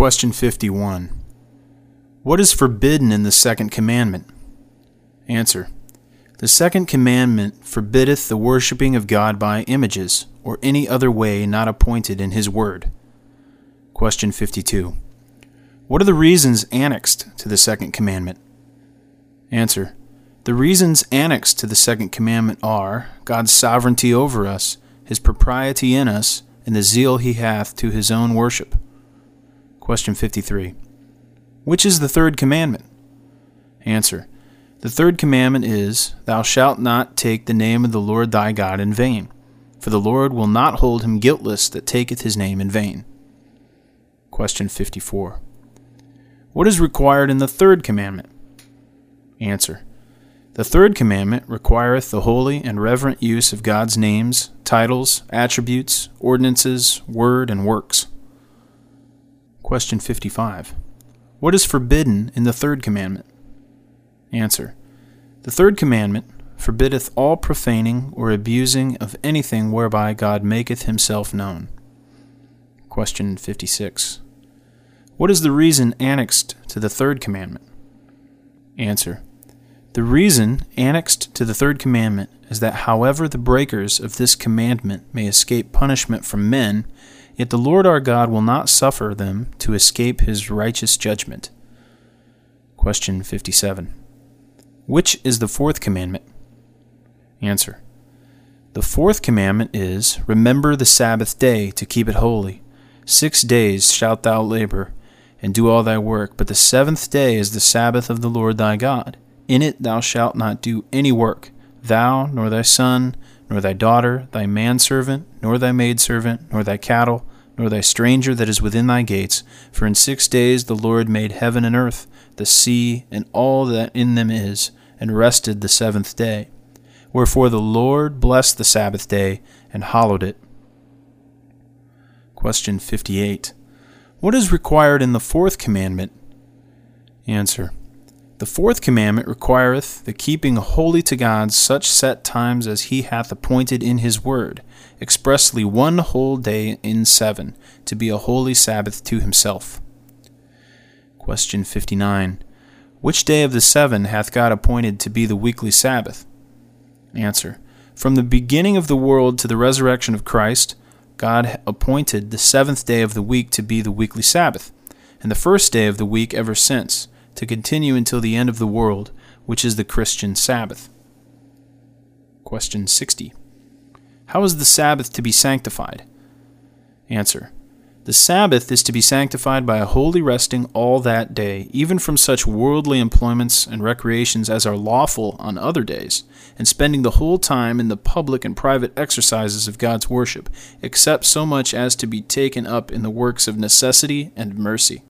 Question 51. What is forbidden in the second commandment? Answer. The second commandment forbiddeth the worshipping of God by images, or any other way not appointed in his word. Question 52. What are the reasons annexed to the second commandment? Answer. The reasons annexed to the second commandment are God's sovereignty over us, his propriety in us, and the zeal he hath to his own worship. Question 53. Which is the third commandment? Answer. The third commandment is, Thou shalt not take the name of the Lord thy God in vain, for the Lord will not hold him guiltless that taketh his name in vain. Question 54. What is required in the third commandment? Answer. The third commandment requireth the holy and reverent use of God's names, titles, attributes, ordinances, word, and works. Question 55. What is forbidden in the third commandment? Answer. The third commandment forbiddeth all profaning or abusing of anything whereby God maketh himself known. Question 56. What is the reason annexed to the third commandment? Answer. The reason annexed to the third commandment is that however the breakers of this commandment may escape punishment from men, Yet the Lord our God will not suffer them to escape his righteous judgment. Question 57. Which is the fourth commandment? Answer. The fourth commandment is Remember the Sabbath day to keep it holy. Six days shalt thou labor, and do all thy work, but the seventh day is the Sabbath of the Lord thy God. In it thou shalt not do any work, thou, nor thy son, nor thy daughter, thy manservant, nor thy maidservant, nor thy cattle, nor thy stranger that is within thy gates. For in six days the Lord made heaven and earth, the sea, and all that in them is, and rested the seventh day. Wherefore the Lord blessed the Sabbath day and hallowed it. Question 58. What is required in the fourth commandment? Answer. The fourth commandment requireth the keeping holy to God such set times as he hath appointed in his word, expressly one whole day in seven, to be a holy Sabbath to himself. Question 59. Which day of the seven hath God appointed to be the weekly Sabbath? Answer. From the beginning of the world to the resurrection of Christ, God appointed the seventh day of the week to be the weekly Sabbath, and the first day of the week ever since to continue until the end of the world, which is the Christian Sabbath. Question 60. How is the Sabbath to be sanctified? Answer. The Sabbath is to be sanctified by a holy resting all that day, even from such worldly employments and recreations as are lawful on other days, and spending the whole time in the public and private exercises of God's worship, except so much as to be taken up in the works of necessity and mercy.